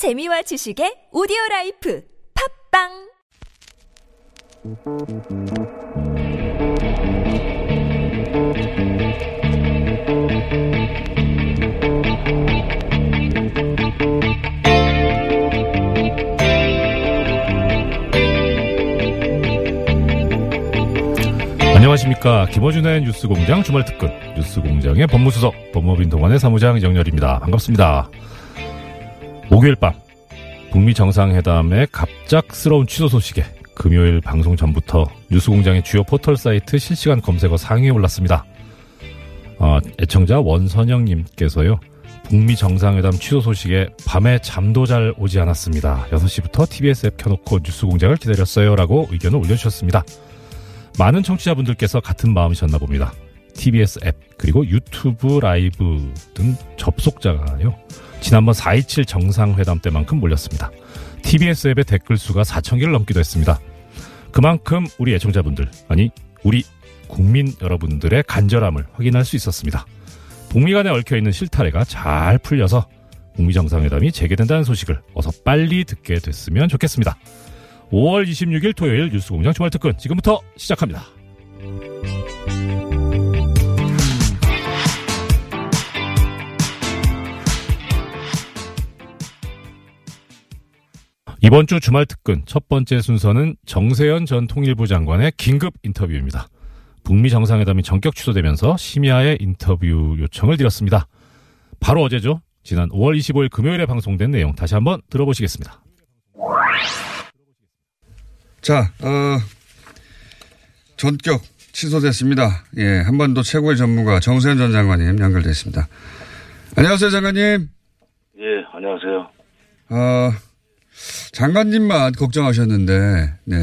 재미와 지식의 오디오 라이프 팟빵 안녕하십니까. 김어준의 뉴스공장 주말 특근 뉴스공장의 법무수석 법무법인 동안의 사무장 이정렬입니다. 반갑습니다. 목요일 밤 북미 정상회담의 갑작스러운 취소 소식에 금요일 방송 전부터 뉴스공장의 주요 포털 사이트 실시간 검색어 상위에 올랐습니다. 어, 애청자 원선영님께서요. 북미 정상회담 취소 소식에 밤에 잠도 잘 오지 않았습니다. 6시부터 TBS 앱 켜놓고 뉴스 공장을 기다렸어요. 라고 의견을 올려주셨습니다. 많은 청취자분들께서 같은 마음이셨나 봅니다. TBS 앱 그리고 유튜브 라이브 등 접속자가요. 지난번 4.27 정상회담 때만큼 몰렸습니다. TBS 앱의 댓글 수가 4,000개를 넘기도 했습니다. 그만큼 우리 애청자분들, 아니 우리 국민 여러분들의 간절함을 확인할 수 있었습니다. 북미 간에 얽혀있는 실타래가 잘 풀려서 북미 정상회담이 재개된다는 소식을 어서 빨리 듣게 됐으면 좋겠습니다. 5월 26일 토요일 뉴스공장 주말특근 지금부터 시작합니다. 이번 주 주말 특근 첫 번째 순서는 정세현 전 통일부 장관의 긴급 인터뷰입니다. 북미 정상회담이 전격 취소되면서 심야의 인터뷰 요청을 드렸습니다. 바로 어제죠. 지난 5월 25일 금요일에 방송된 내용 다시 한번 들어보시겠습니다. 자, 어, 전격 취소됐습니다. 예, 한반도 최고의 전문가 정세현 전 장관님 연결됐습니다. 안녕하세요, 장관님. 예, 안녕하세요. 어, 장관님만 걱정하셨는데, 네.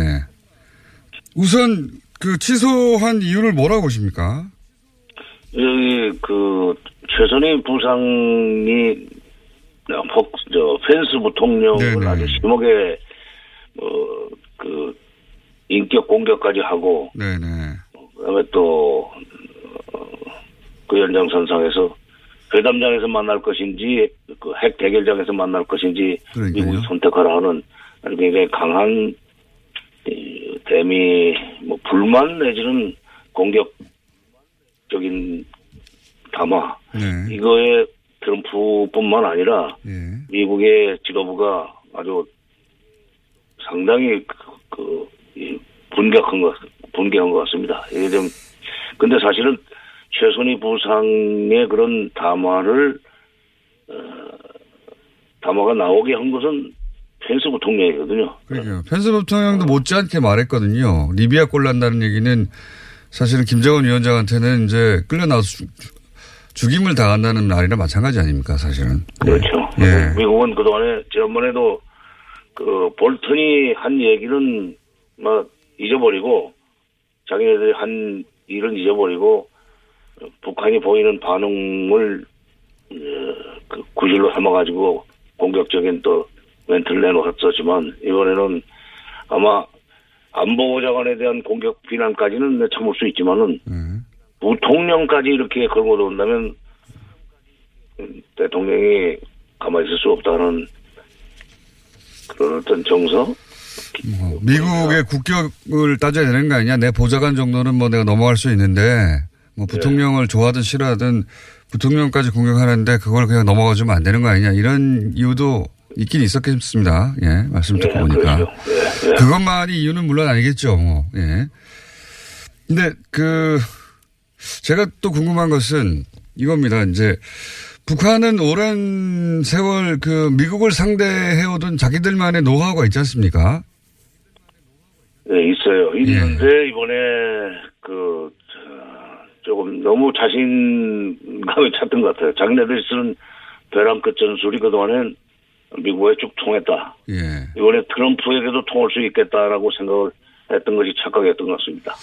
우선 그 취소한 이유를 뭐라고 보십니까? 여기 그 최선희 부상이 폭, 저 펜스 부통령을 네네. 아주 심하게 뭐그 인격 공격까지 하고 네네. 그 다음에 또그 연장선상에서 회담장에서 만날 것인지 그 핵 대결장에서 만날 것인지 그러니까요. 미국이 선택하라 하는 굉장히 강한 이 대미 뭐 불만 내지는 공격적인 담화 네. 이거에 트럼프뿐만 아니라 예. 미국의 지도부가 아주 상당히 그, 그, 이 분격한 것, 분개한 것 같습니다. 이게 좀, 근데 사실은 최선희 부상의 그런 담화를, 어, 담화가 나오게 한 것은 펜스 부통령이거든요. 그러니까요. 펜스 부통령도 못지않게 말했거든요. 리비아 꼴 난다는 얘기는 사실은 김정은 위원장한테는 이제 끌려 나와서 죽- 죽임을 당한다는 말이나 마찬가지 아닙니까, 사실은. 그렇죠. 예. 미국은 그동안에, 지난번에도 그 볼턴이 한 얘기는 막 잊어버리고, 자기네들이 한 일은 잊어버리고, 북한이 보이는 반응을 어, 그 구실로 삼아가지고 공격적인 또 멘트를 내놓았었지만 이번에는 아마 안보보좌관에 대한 공격 비난까지는 참을 수 있지만은 예. 부통령까지 이렇게 걸고 돈다면 음, 대통령이 가만히 있을 수 없다는 그런 어떤 정서? 뭐, 미국의 국격을 따져야 되는 거 아니냐. 내 보좌관 정도는 뭐 내가 넘어갈 수 있는데, 뭐 부통령을 좋아하든 싫어하든 부통령까지 공격하는데 그걸 그냥 넘어가주면 안 되는 거 아니냐. 이런 이유도 있긴 있었겠습니다. 예, 말씀 듣고 예, 보니까. 그렇죠. 예, 예. 그것만이 이유는 물론 아니겠죠. 뭐, 예. 근데 그, 제가 또 궁금한 것은 이겁니다. 이제 북한은 오랜 세월 그 미국을 상대해오던 자기들만의 노하우가 있지 않습니까? 네, 있어요. 예. 있는데 이번에 그 저, 조금 너무 자신감이 찼던 것 같아요. 자기네들이 쓰는 벼랑 끝 전술이 그동안엔 미국에 쭉 통했다. 예. 이번에 트럼프에게도 통할 수 있겠다라고 생각을 했던 것이 착각이었던 것 같습니다.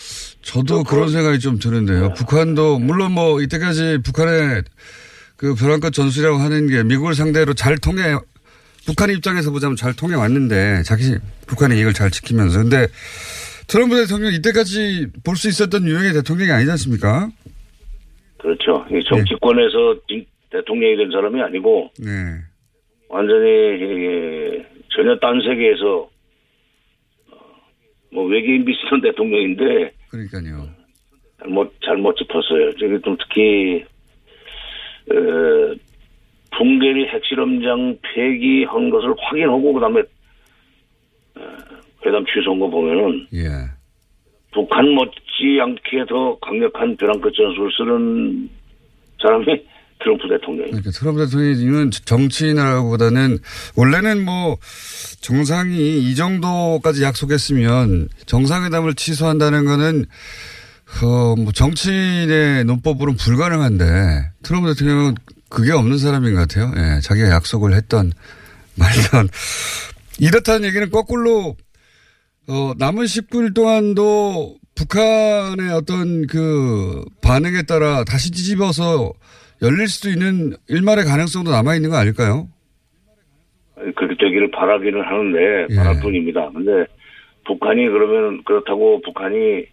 저도 그런 생각이 좀 드는데요. 북한도 물론 뭐 이때까지 북한의 그 벼랑끝 전술이라고 하는 게 미국을 상대로 잘 통해 북한 입장에서 보자면 잘 통해 왔는데 자기 북한의 이익을 잘 지키면서 근데 트럼프 대통령 이때까지 볼 수 있었던 유형의 대통령이 아니지 않습니까? 그렇죠. 이 정치권에서 진- 대통령이 된 사람이 아니고 네. 완전히 예, 전혀 딴 세계에서 어, 뭐 외계인 비슷한 대통령인데 그러니까요. 잘못 잘못 짚었어요. 저기 좀 특히 어, 풍계리 핵실험장 폐기한 것을 확인하고 그다음에 어, 회담 취소한 거 보면은 예. 북한 못지않게 더 강력한 벼랑 끝 전술을 쓰는 사람이 트럼프 대통령이. 그러니까 트럼프 대통령은 정치인이라기보다는 원래는 뭐 정상이 이 정도까지 약속했으면 정상회담을 취소한다는 거는 어 뭐 정치인의 논법으로는 불가능한데 트럼프 대통령은 그게 없는 사람인 것 같아요. 예, 자기가 약속을 했던 말던 이렇다는 얘기는 거꾸로 어 남은 19일 동안도 북한의 어떤 그 반응에 따라 다시 뒤집어서 열릴 수도 있는 일말의 가능성도 남아 있는 거 아닐까요? 그렇게 되기를 바라기는 하는데 예. 바랄 뿐입니다. 근데 북한이 그러면 그렇다고 북한이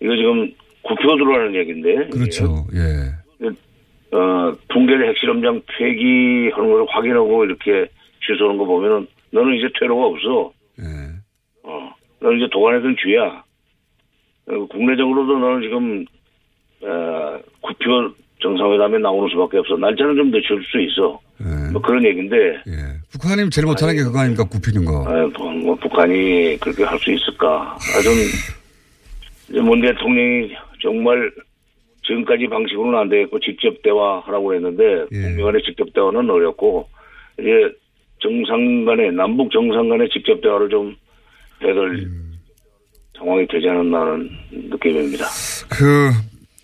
이거 지금 국표 들어가는 얘기인데. 그렇죠. 예. 이게, 어, 붕괴의 핵실험장 폐기하는 걸 확인하고 이렇게 취소하는 거 보면은 너는 이제 퇴로가 없어. 너는 이제 도관에든 쥐야. 어, 국내적으로도 너는 지금, 어, 국표 정상회담에 나오는 수밖에 없어. 날짜는 좀 늦출 수 있어. 예. 뭐 그런 얘기인데, 예. 북한이 제일 못하는 게 그거 아닙니까? 굽히는 거. 아, 뭐, 뭐 북한이 그렇게 할 수 있을까? 하여튼, 이제 문 대통령이 정말 지금까지 방식으로는 안 되겠고 직접 대화하라고 했는데 예. 북미 간의 직접 대화는 어렵고 이제 정상 간의 남북 정상 간의 직접 대화를 좀 해야 될 상황이 되지 않았나는 느낌입니다. 그,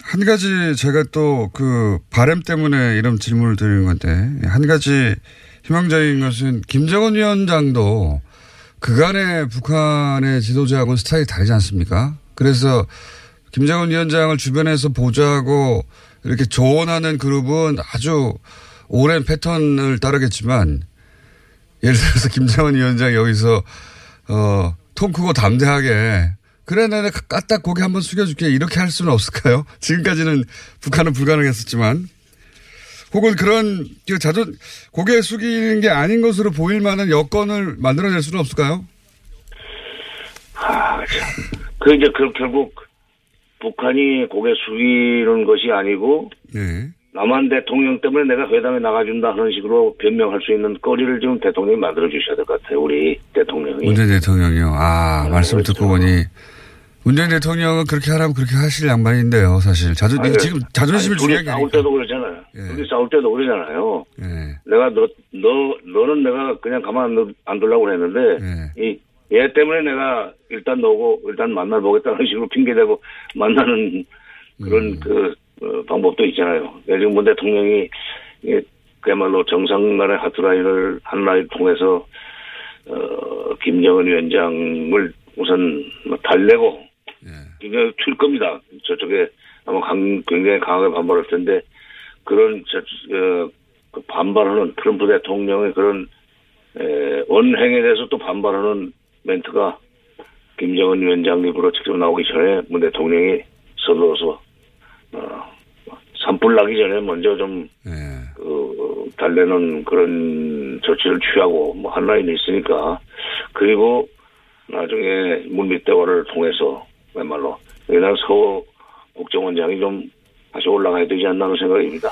한 가지 제가 또 그 바램 때문에 이런 질문을 드리는 건데, 한 가지 희망적인 것은 김정은 위원장도 그간의 북한의 지도자하고는 스타일이 다르지 않습니까? 그래서 김정은 위원장을 주변에서 보좌하고 이렇게 조언하는 그룹은 아주 오랜 패턴을 따르겠지만 예를 들어서 김정은 위원장이 여기서 어, 통 크고 담대하게 그래 내가 까딱 고개 한번 숙여줄게 이렇게 할 수는 없을까요? 지금까지는 북한은 불가능했었지만 혹은 그런 그 자존 고개 숙이는 게 아닌 것으로 보일 만한 여건을 만들어낼 수는 없을까요? 아, 참. 그 이제 그 결국 북한이 고개 숙이는 것이 아니고 네. 남한 대통령 때문에 내가 회담에 나가준다 하는 식으로 변명할 수 있는 거리를 지금 대통령이 만들어 주셔야 될 것 같아요. 우리 대통령이. 문재인 대통령이요. 아 네, 말씀을 그렇죠. 듣고 보니 문재인 대통령은 그렇게 하라면 그렇게 하실 양반인데요. 사실 자존 아니, 지금 자존심을 중요하게 싸울 하니까. 때도 그러잖아요. 예. 둘이 싸울 때도 그러잖아요. 예. 내가 너, 너, 너는 내가 그냥 가만 안, 둘- 안 두려고 그랬는데, 예. 이, 얘 때문에 내가 일단 너고 일단 만나보겠다는 식으로 핑계대고 만나는 그런 음. 그, 어, 방법도 있잖아요. 그래서 지금 문 대통령이, 예, 그야말로 정상 간의 하트라인을 한라인 통해서, 어, 김정은 위원장을 우선 뭐 달래고, 예. 굉장히 튈 겁니다. 저쪽에 아마 강, 굉장히 강하게 반발할 텐데 그런 저, 어, 그 반발하는 트럼프 대통령의 그런 에, 언행에 대해서 또 반발하는 멘트가 김정은 위원장 입으로 직접 나오기 전에 문 대통령이 서둘러서 어, 산불 나기 전에 먼저 좀 예. 그, 달래는 그런 조치를 취하고, 뭐, 한 라인이 있으니까. 그리고, 나중에 물밑 대화를 통해서, 웬말로, 그냥 서 국정원장이 좀 다시 올라가야 되지 않나는 생각입니다.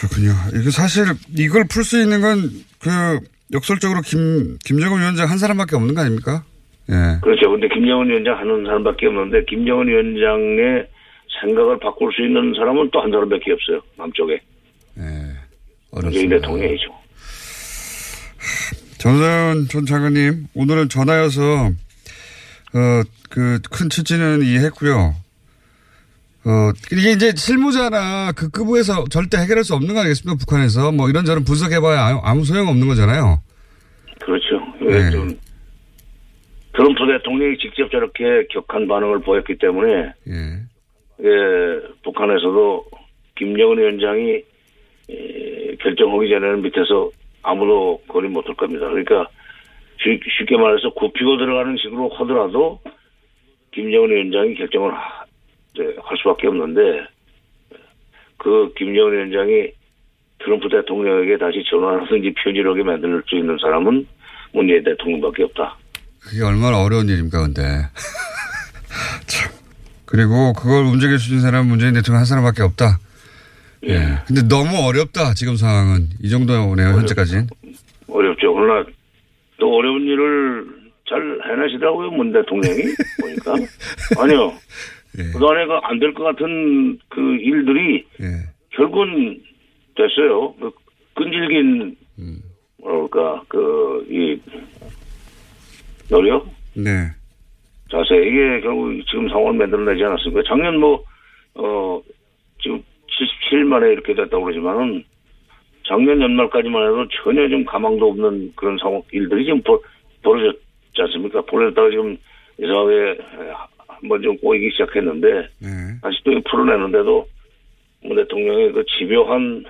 그렇군요. 이거 사실 이걸 풀 수 있는 건 그 역설적으로 김 김정은 위원장 한 사람밖에 없는 거 아닙니까? 예. 그렇죠. 근데 김정은 위원장 하는 사람밖에 없는데, 김정은 위원장의 생각을 바꿀 수 있는 사람은 또 한 사람밖에 없어요. 남쪽에. 예. 문재인. 대통령이죠. 전세현 전 장관님, 오늘은 전화여서, 어, 그, 큰 취지는 이해했고요. 어, 이게 이제 실무자나 그 급부에서 절대 해결할 수 없는 거 아니겠습니까? 북한에서. 뭐 이런저런 분석해봐야 아무- 소용 없는 거잖아요. 그렇죠. 네. 좀 트럼프 대통령이 직접 저렇게 격한 반응을 보였기 때문에 예. 예, 북한에서도 김정은 위원장이 에, 결정하기 전에는 밑에서 아무도 거리 못할 겁니다. 그러니까 쉽- 쉽게 말해서 굽히고 들어가는 식으로 하더라도 김정은 위원장이 결정을 하- 이제 할 수밖에 없는데 그 김정은 위원장이 트럼프 대통령에게 다시 전화하든지 편지를 하게 만들 수 있는 사람은 문재인 대통령밖에 없다. 그게 얼마나 어려운 일입니까, 근데. 참. 그리고 그걸 움직일 수 있는 사람은 문재인 대통령 한 사람밖에 없다. 예. 근데 너무 어렵다, 지금 상황은. 이 정도네요, 현재까지는. 어렵죠. 그러나 또 어려운 일을 잘 해내시더라고요, 문 대통령이. 보니까. 아니요. 예. 그동안에 안될 것 같은 그 일들이 예. 결국은 됐어요. 그 끈질긴, 음. 뭐랄까, 그, 이, 노력? 네. 자세, 이게 결국 지금 상황을 만들어내지 않았습니까? 작년 뭐, 어, 지금 77일 만에 이렇게 됐다고 그러지만은 작년 연말까지만 해도 전혀 좀 가망도 없는 그런 상황, 일들이 지금 벌, 벌어졌지 않습니까? 벌어졌다가 지금 이상하게 한번 좀 꼬이기 시작했는데 네. 다시 또 풀어내는데도 문 대통령의 그 집요한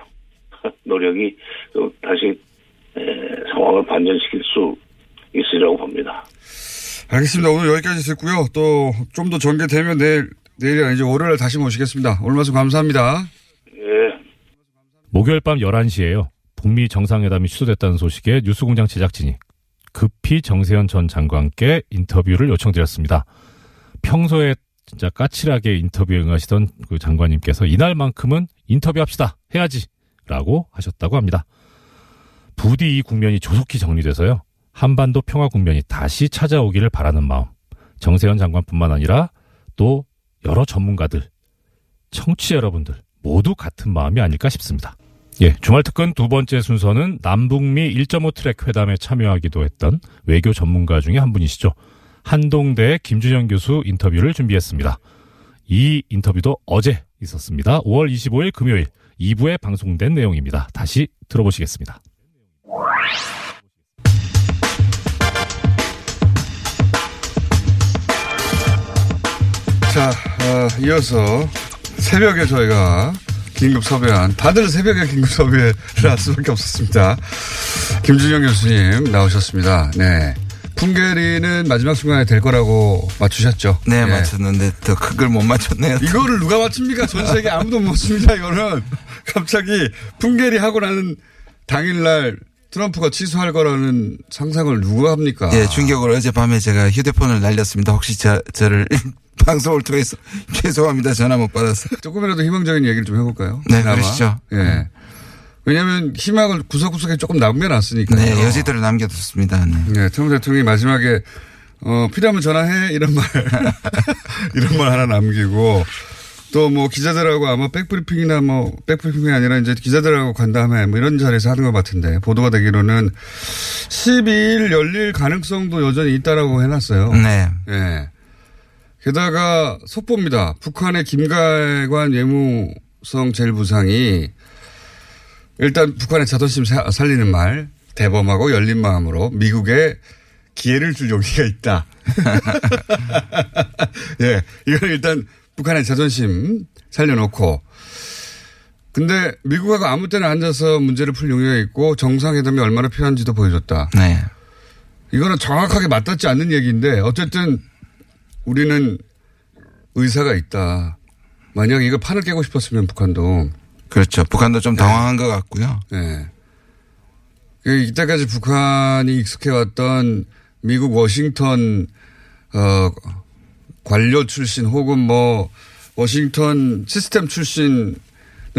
노력이 또 다시 에, 상황을 반전시킬 수 있으리라고 봅니다. 알겠습니다. 오늘 여기까지 듣고요. 또 좀 더 전개되면 내일, 내일이 아니죠. 월요일에 다시 모시겠습니다. 오늘 말씀 감사합니다. 예. 목요일 밤 11시에요. 북미 정상회담이 취소됐다는 소식에 뉴스공장 제작진이 급히 정세현 전 장관께 인터뷰를 요청드렸습니다. 평소에 진짜 까칠하게 인터뷰에 응하시던 그 장관님께서 이날만큼은 인터뷰합시다. 해야지. 라고 하셨다고 합니다. 부디 이 국면이 조속히 정리돼서요. 한반도 평화 국면이 다시 찾아오기를 바라는 마음. 정세현 장관뿐만 아니라 또 여러 전문가들, 청취자 여러분들 모두 같은 마음이 아닐까 싶습니다. 예, 주말 특근 두 번째 순서는 남북미 1.5 트랙 회담에 참여하기도 했던 외교 전문가 중에 한 분이시죠. 한동대 김준영 교수 인터뷰를 준비했습니다. 이 인터뷰도 어제 있었습니다. 5월 25일 금요일 2부에 방송된 내용입니다. 다시 들어보시겠습니다. 자, 어, 이어서 새벽에 저희가 긴급 섭외한, 다들 새벽에 긴급 섭외를 할 수밖에 없었습니다. 김준영 교수님 나오셨습니다. 네. 풍계리는 마지막 순간에 될 거라고 맞추셨죠? 네, 예. 맞췄는데 더큰걸못 맞췄네요. 이거를 누가 맞춥니까? 전 세계 아무도 못 맞춥니다, 이거는. 갑자기 풍계리 하고 나는 당일날 트럼프가 취소할 거라는 상상을 누가 합니까? 예, 충격으로 어젯밤에 제가 휴대폰을 날렸습니다. 혹시 저, 저를 방송을 통해서 죄송합니다. 전화 못 받았어. 조금이라도 희망적인 얘기를 좀 해볼까요? 네, 그나마. 그러시죠. 예. 왜냐하면 희망을 구석구석에 조금 남겨놨으니까요. 네, 여지들을 남겨뒀습니다. 네. 네, 트럼프 대통령이 마지막에 어, 필요하면 전화해 이런 말 이런 말 하나 남기고 또 뭐 기자들하고 아마 백브리핑이나 뭐 백브리핑이 아니라 이제 기자들하고 간 다음에 뭐 이런 자리에서 하는 것 같은데 보도가 되기로는 12일 열릴 가능성도 여전히 있다라고 해놨어요. 네. 예. 게다가 속보입니다. 북한의 김가관 외무성 제1부상이 일단 북한의 자존심 사- 살리는 말 대범하고 열린 마음으로 미국에 기회를 줄 용기가 있다. 예. 이건 일단 북한의 자존심 살려놓고 근데 미국하고 아무 때나 앉아서 문제를 풀 용의가 있고 정상회담이 얼마나 필요한지도 보여줬다. 네. 이거는 정확하게 맞닿지 않는 얘기인데 어쨌든 우리는 의사가 있다. 만약 이거 판을 깨고 싶었으면 북한도 그렇죠. 북한도 좀 당황한 것 같고요. 예. 그 이때까지 북한이 익숙해왔던 미국 워싱턴 어 관료 출신 혹은 뭐 워싱턴 시스템 출신을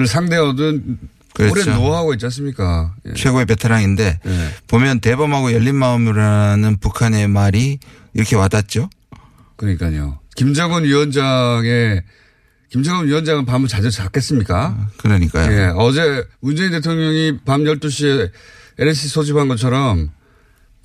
상대하던 그렇죠. 오랜 노하우가 있지 않습니까? 예. 최고의 베테랑인데 예. 보면 대범하고 열린 마음이라는 북한의 말이 이렇게 와닿죠. 그러니까요. 김정은 위원장의 김정은 위원장은 밤을 자주 잤겠습니까? 그러니까요. 예. 어제 문재인 대통령이 밤 12시에 LNC 소집한 것처럼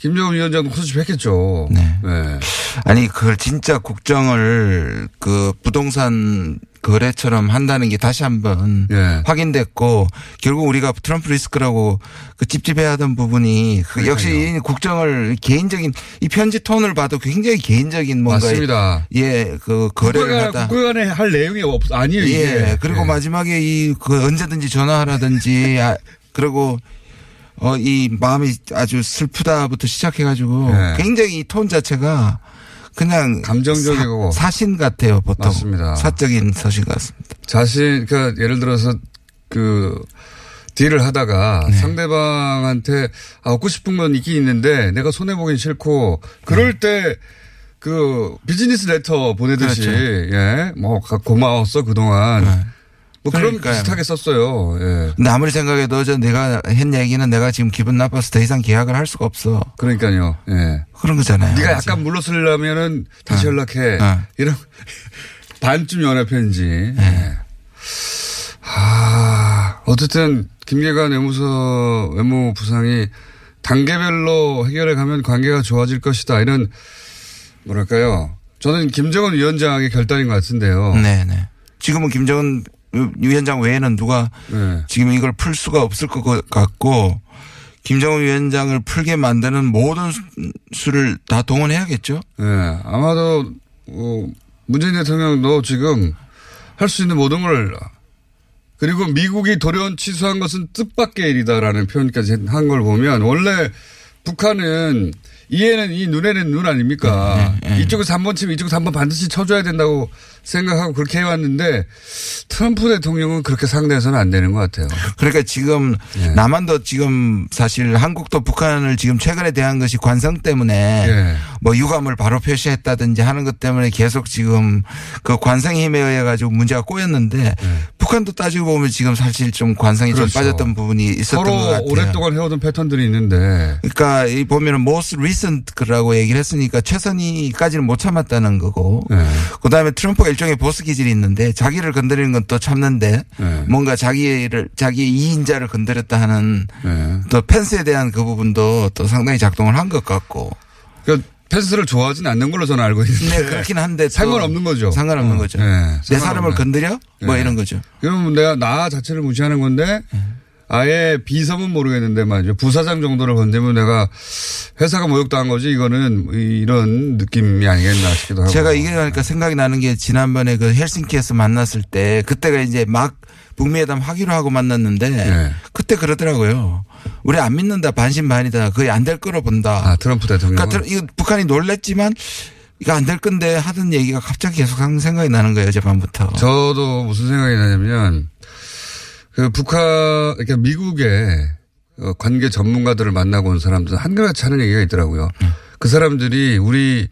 김정은 위원장도 소집했겠죠. 네. 예. 아니 그걸 진짜 국정을 그 부동산 거래처럼 한다는 게 다시 한번 예. 확인됐고 결국 우리가 트럼프 리스크라고 그 찝찝해하던 부분이 그 역시 이 국정을 개인적인 이 편지 톤을 봐도 굉장히 개인적인 뭔가 맞습니다. 예 그 거래를 국회가, 하다 국회 간에 할 내용이 없, 아니에요, 이게. 예 그리고 예. 마지막에 이 그 언제든지 전화하라든지 아, 그리고 어 이 마음이 아주 슬프다부터 시작해가지고 예. 굉장히 이 톤 자체가 그냥 감정적이고. 사, 신 같아요 보통 맞습니다. 사적인 서신 같습니다. 자신, 그러니까 예를 들어서 그 딜을 하다가 네. 상대방한테 아, 얻고 싶은 건 있긴 있는데 내가 손해 보긴 싫고 그럴 때그 비즈니스 레터 보내듯이 네. 그렇죠. 예, 뭐 가- 고마웠어 그동안 뭐 그런 그러니까요. 비슷하게 썼어요. 예. 근데 아무리 생각해도 저 내가 한 얘기는 내가 지금 기분 나빠서 더 이상 계약을 할 수가 없어. 그러니까요. 예. 그런 거잖아요. 네가 그죠? 약간 물러서려면은 다시 연락해. 어. 이런 반쯤 연애 편지. 네. 예. 아, 어쨌든 김계관 외무서 외무 부상이 단계별로 해결해 가면 관계가 좋아질 것이다. 이런 뭐랄까요? 저는 김정은 위원장의 결단인 것 같은데요. 네네. 지금은 김정은 위원장 외에는 누가 네. 지금 이걸 풀 수가 없을 것 같고 김정은 위원장을 풀게 만드는 모든 수- 수를 다 동원해야겠죠. 예, 아마도 어, 문재인 대통령도 지금 할 수 있는 모든 걸 그리고 미국이 돌연 취소한 것은 뜻밖의 일이다라는 표현까지 한 걸 보면 원래 북한은 이에는 이 눈에는 눈 아닙니까? 네, 네, 네. 이쪽에서 한 번 치면 이쪽에서 한 번 반드시 쳐줘야 된다고 생각하고 그렇게 해왔는데 트럼프 대통령은 그렇게 상대해서는 안 되는 것 같아요. 그러니까 지금 예. 남한도 지금 사실 한국도 북한을 지금 최근에 대한 것이 관성 때문에 예. 뭐 유감을 바로 표시했다든지 하는 것 때문에 계속 지금 그 관성의 힘에 의해 가지고 문제가 꼬였는데 북한도 따지고 보면 지금 사실 좀 관성이 예. 그렇죠. 좀 빠졌던 부분이 있었던 것 같아요. 오랫동안 해오던 패턴들이 있는데 그러니까 이 보면은 most recent라고 얘기를 했으니까 최선희까지는 못 참았다는 거고. 네. 그다음에 트럼프가 일종의 보스 기질이 있는데 자기를 건드리는 건 또 참는데 네. 뭔가 자기를 자기 이인자를 건드렸다 하는 네. 또 펜스에 대한 그 부분도 또 상당히 작동을 한 것 같고. 그 펜스를 좋아하진 않는 걸로 저는 알고 있는데 네, 그렇긴 한데 또 상관없는 거죠. 상관없는 어, 거죠. 네, 내 상관없네. 사람을 건드려? 뭐 네. 이런 거죠. 그러면 내가 나 자체를 무시하는 건데 아예 비섬은 모르겠는데 말이죠. 부사장 정도를 건드면 내가 회사가 모욕당한 거지 이거는 이런 느낌이 아니겠나 싶기도 하고. 제가 이게 그러니까 생각이 나는 게 지난번에 그 헬싱키에서 만났을 때 그때가 이제 막 북미회담 하기로 하고 만났는데 네. 그때 그러더라고요. 우리 안 믿는다 반신반이다 거의 안 될 거로 본다. 아 트럼프 대통령. 그러니까 들- 이거 북한이 놀랬지만 이거 안 될 건데 하던 얘기가 갑자기 계속 하는 생각이 나는 거예요 어젯밤부터. 저도 무슨 생각이 나냐면 그 북한 그러니까 미국의 어, 관계 전문가들을 만나고 온 사람들 한결같이 하는 얘기가 있더라고요. 그 사람들이 우리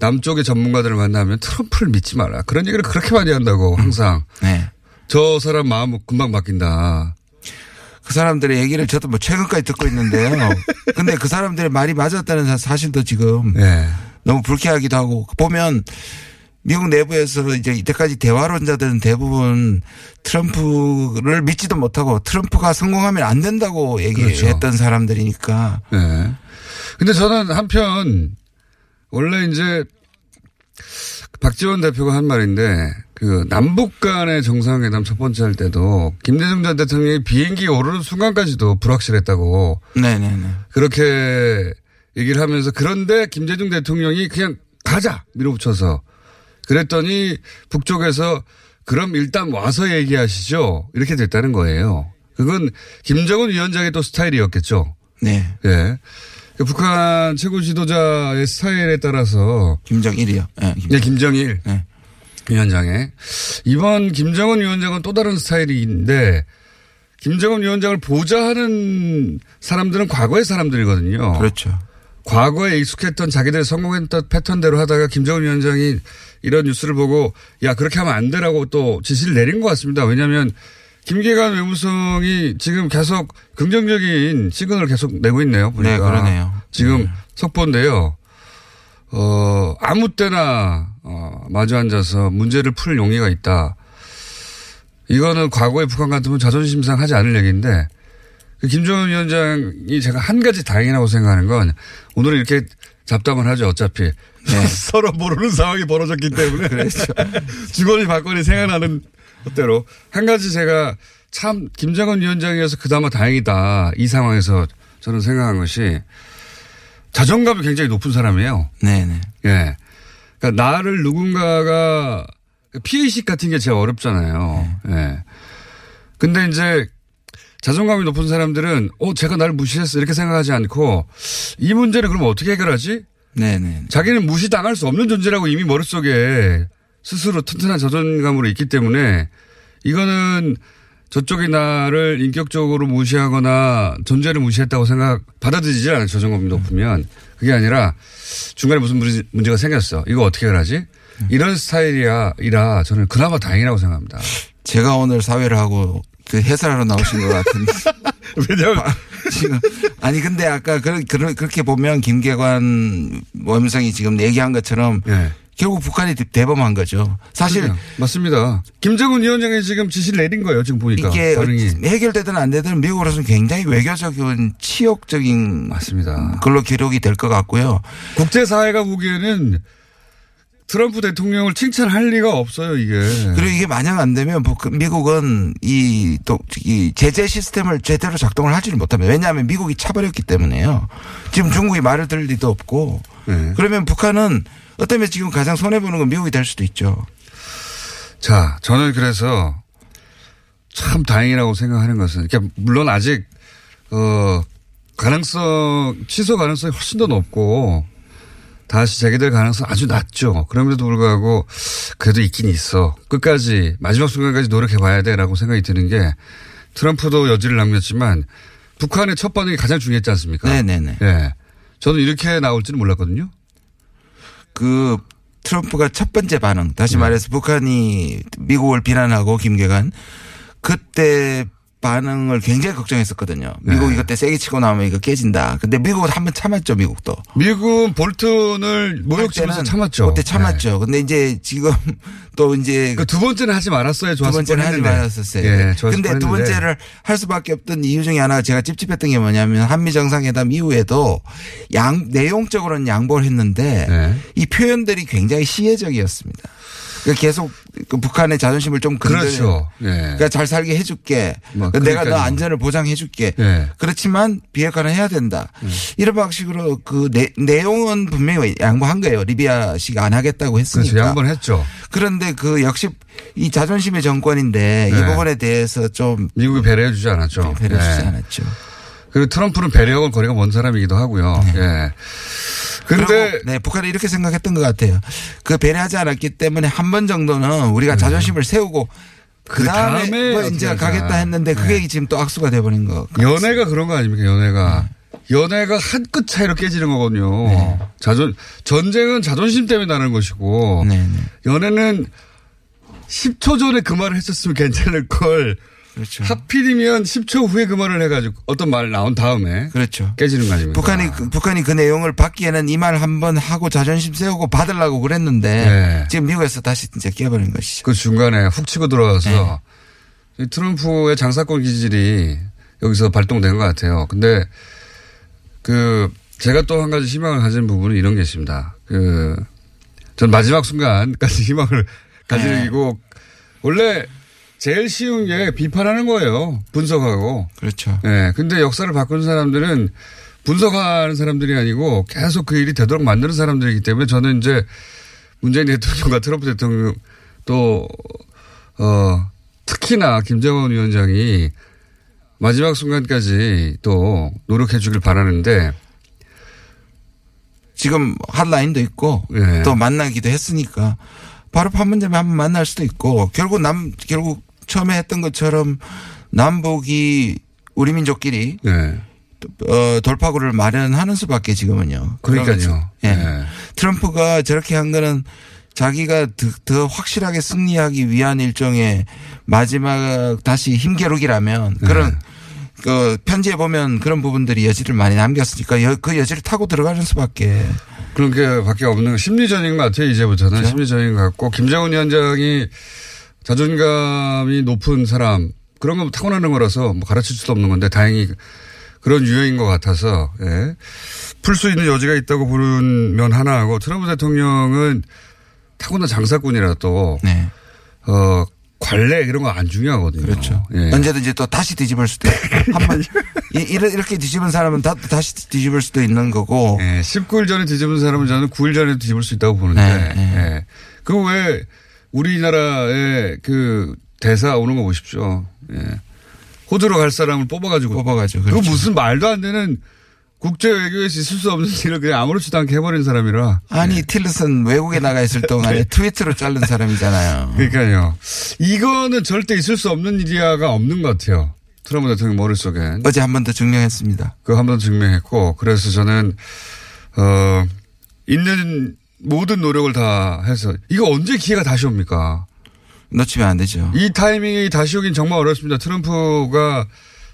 남쪽의 전문가들을 만나면 트럼프를 믿지 마라. 그런 얘기를 그렇게 많이 한다고 항상. 네. 저 사람 마음 금방 바뀐다. 그 사람들의 얘기를 저도 뭐 최근까지 듣고 있는데요. 근데 그 사람들의 말이 맞았다는 사- 사실도 지금 예. 너무 불쾌하기도 하고 보면 미국 내부에서 이제 이때까지 대화론자들은 대부분 트럼프를 믿지도 못하고 트럼프가 성공하면 안 된다고 얘기했던 그렇죠. 사람들이니까 예. 근데 저는 한편 원래 이제 박지원 대표가 한 말인데 그 남북 간의 정상회담 첫 번째 할 때도 김대중 전 대통령이 비행기 오르는 순간까지도 불확실했다고 네네네. 그렇게 얘기를 하면서 그런데 김대중 대통령이 그냥 가자 밀어붙여서 그랬더니 북쪽에서 그럼 일단 와서 얘기하시죠 이렇게 됐다는 거예요. 그건 김정은 위원장의 또 스타일이었겠죠. 네. 예. 그 북한 최고 지도자의 스타일에 따라서 김정일이요. 네. 김- 네, 김정일 네. 위원장의 이번 김정은 위원장은 또 다른 스타일인데 김정은 위원장을 보좌하는 사람들은 과거의 사람들이거든요. 그렇죠. 과거에 익숙했던 자기들 성공했던 패턴대로 하다가 김정은 위원장이 이런 뉴스를 보고 야 그렇게 하면 안 되라고 또 지시를 내린 것 같습니다. 왜냐하면 김계관 외무성이 지금 계속 긍정적인 시그널을 계속 내고 있네요. 보니까. 네, 그러네요. 지금 속보인데요. 어, 아무 때나 어, 마주 앉아서 문제를 풀 용의가 있다. 이거는 과거에 북한 같으면 자존심 상하지 않을 얘기인데 그 김정은 위원장이 제가 한 가지 다행이라고 생각하는 건 오늘은 이렇게 잡담을 하죠. 어차피 서로 모르는 상황이 벌어졌기 때문에 주거니 받거니 생각나는 것대로 한 가지 제가 참 김정은 위원장이어서 그나마 다행이다 이 상황에서 저는 생각한 것이 자존감이 굉장히 높은 사람이에요. 네네. 예. 그러니까 나를 누군가가 피해의식 같은 게 제일 어렵잖아요. 예. 근데 이제 자존감이 높은 사람들은 어, 제가 나를 무시했어. 이렇게 생각하지 않고 이 문제를 그럼 어떻게 해결하지? 네네. 자기는 무시당할 수 없는 존재라고 이미 머릿속에 스스로 튼튼한 자존감으로 있기 때문에 이거는 저쪽이 나를 인격적으로 무시하거나 존재를 무시했다고 생각 받아들이지 않아요. 저점검이 높으면 그게 아니라 중간에 무슨 문제- 문제가 생겼어. 이거 어떻게 하지? 이런 스타일이야 이라 저는 그나마 다행이라고 생각합니다. 제가 오늘 사회를 하고 그 해설하러 나오신 것 같은데. 왜냐면 지금 아니 근데 아까 그, 그, 그렇게 보면 김계관 원성이 지금 얘기한 것처럼 예. 결국 북한이 대범한 거죠. 사실 그래요. 맞습니다. 김정은 위원장이 지금 지시를 내린 거예요. 지금 보니까 이게 반응이 해결되든 안 되든 미국으로서는 굉장히 외교적인 치욕적인 맞습니다. 걸로 기록이 될 것 같고요. 국제사회가 보기에는 트럼프 대통령을 칭찬할 리가 없어요. 이게 그리고 이게 만약 안 되면 북- 미국은 이, 또, 이 제재 시스템을 제대로 작동을 하지를 못합니다. 왜냐하면 미국이 차버렸기 때문에요. 지금 중국이 말을 들을 리도 없고 네. 그러면 북한은 어쩌면 지금 가장 손해보는 건 미국이 될 수도 있죠. 자, 저는 그래서 참 다행이라고 생각하는 것은, 그러니까 물론 아직, 어, 가능성, 취소 가능성이 훨씬 더 높고, 다시 재개될 가능성 아주 낮죠. 그럼에도 불구하고, 그래도 있긴 있어. 끝까지, 마지막 순간까지 노력해 봐야 돼 라고 생각이 드는 게, 트럼프도 여지를 남겼지만, 북한의 첫 반응이 가장 중요했지 않습니까? 네네네. 예. 저는 이렇게 나올지는 몰랐거든요. 그 트럼프가 첫 번째 반응, 네. 다시 말해서 북한이 미국을 비난하고 김계관 그때 반응을 굉장히 걱정했었거든요. 미국이 네. 그때 세게 치고 나오면 이거 깨진다. 근데 미국은 한 번 참았죠, 미국도. 미국은 볼튼을 모욕치면서 참았죠. 그때 참았죠. 근데 이제 지금 또 이제 그두 번째는 하지 말았어야 두 번째는 하지. 말았었어요. 예, 근데 두. 번째를 할 수밖에 없던 이유 중에 하나가 제가 찝찝했던 게 뭐냐면 한미 정상회담 이후에도 양 내용적으로는 양보를 했는데 네. 이 표현들이 굉장히 시혜적이었습니다. 그러니까 계속 그 북한의 자존심을 좀 건드려. 그렇죠. 예. 그러니까 잘 살게 해줄게. 뭐, 내가 너. 안전을 보장해줄게. 예. 그렇지만 비핵화는 해야 된다. 이런 방식으로 그 내, 내용은 분명히 양보한 거예요. 리비아 씨가 안 하겠다고 했으니까. 그렇죠. 양번 했죠. 그런데 그 역시 이 자존심의 정권인데 이 네. 부분에 대해서 좀 미국이 배려해주지 않았죠. 배려주지 예. 않았죠. 그리고 트럼프는 배려하고 거리가 먼 사람이기도 하고요. 예. 그리고 네, 북한이 이렇게 생각했던 것 같아요. 그 배려하지 않았기 때문에 한 번 정도는 우리가 자존심을 세우고 그그 다음에 뭐 이제 하자. 가겠다 했는데 그게 지금 또 악수가 돼버린 거. 연애가 그런 거 아닙니까? 연애가. 연애가 한 끗 차이로 깨지는 거거든요. 자존, 전쟁은 자존심 때문에 나는 것이고. 네, 네. 연애는 10초 전에 그 말을 했었으면 괜찮을 걸. 그렇죠. 하필이면 10초 후에 그 말을 해가지고 어떤 말 나온 다음에 그렇죠. 깨지는 거 아닙니까? 북한이 그- 북한이 그 내용을 받기에는 이 말 한번 하고 자존심 세우고 받으려고 그랬는데 네. 지금 미국에서 다시 이제 깨버린 것이죠. 그 중간에 훅 치고 들어와서 네. 이 트럼프의 장사권 기질이 여기서 발동된 것 같아요. 근데 그 제가 또 한 가지 희망을 가진 부분은 이런 게 있습니다. 그 전 마지막 순간까지 희망을 가지고 원래 제일 쉬운 게 비판하는 거예요. 분석하고. 그렇죠. 예. 근데 역사를 바꾸는 사람들은 분석하는 사람들이 아니고 계속 그 일이 되도록 만드는 사람들이기 때문에 저는 이제 문재인 대통령과 트럼프 대통령 또, 어, 특히나 김정은 위원장이 마지막 순간까지 또 노력해 주길 바라는데 지금 핫라인도 있고 예. 또 만나기도 했으니까 바로 판문점에 한번 만날 수도 있고 결국 남 결국 처음에 했던 것처럼 남북이 우리 민족끼리 예. 어, 돌파구를 마련하는 수밖에 지금은요. 그러니까요. 예. 예. 트럼프가 저렇게 한 거는 자기가 더, 더 확실하게 승리하기 위한 일종의 마지막 다시 힘겨루기라면 그런 네. 그 편지에 보면 그런 부분들이 여지를 많이 남겼으니까 여- 그 여지를 타고 들어가는 수밖에. 그런 게 밖에 없는 심리전인 것 같아요, 이제부터는. 그렇죠. 심리전인 것 같고, 김정은 위원장이 자존감이 높은 사람, 그런 건 타고나는 거라서 뭐 가르칠 수도 없는 건데, 다행히 그런 유형인 것 같아서, 예. 풀 수 있는 여지가 있다고 보는 면 하나하고, 트럼프 대통령은 타고난 장사꾼이라도, 네. 어, 관례 이런 거 안 중요하거든요. 그렇죠. 예. 언제든지 또 다시 뒤집을 수도. 한번 이- 이렇게 뒤집은 사람은 다, 다시 뒤집을 수도 있는 거고. 예, 19일 전에 뒤집은 사람은 저는 9일 전에도 뒤집을 수 있다고 보는데, 네, 네. 예. 그왜 우리나라의 그 대사 오는 거 보십시오. 예. 호주로 갈 사람을 뽑아가지고. 뽑아가지고. 그거 그렇죠. 무슨 말도 안 되는 국제 외교에서 있을 수 없는 일을 그냥 아무렇지도 않게 해버린 사람이라. 아니 틸러슨 외국에 나가 있을 동안에 트위터로 자른 사람이잖아요. 그러니까요. 이거는 절대 있을 수 없는 일이야가 없는 것 같아요. 트럼프 대통령 머릿속엔. 어제 한 번 더 증명했습니다. 그거 한번 증명했고, 그래서 저는, 어, 있는 모든 노력을 다 해서, 이거 언제 기회가 다시 옵니까? 놓치면 안 되죠. 이 타이밍이 다시 오긴 정말 어렵습니다. 트럼프가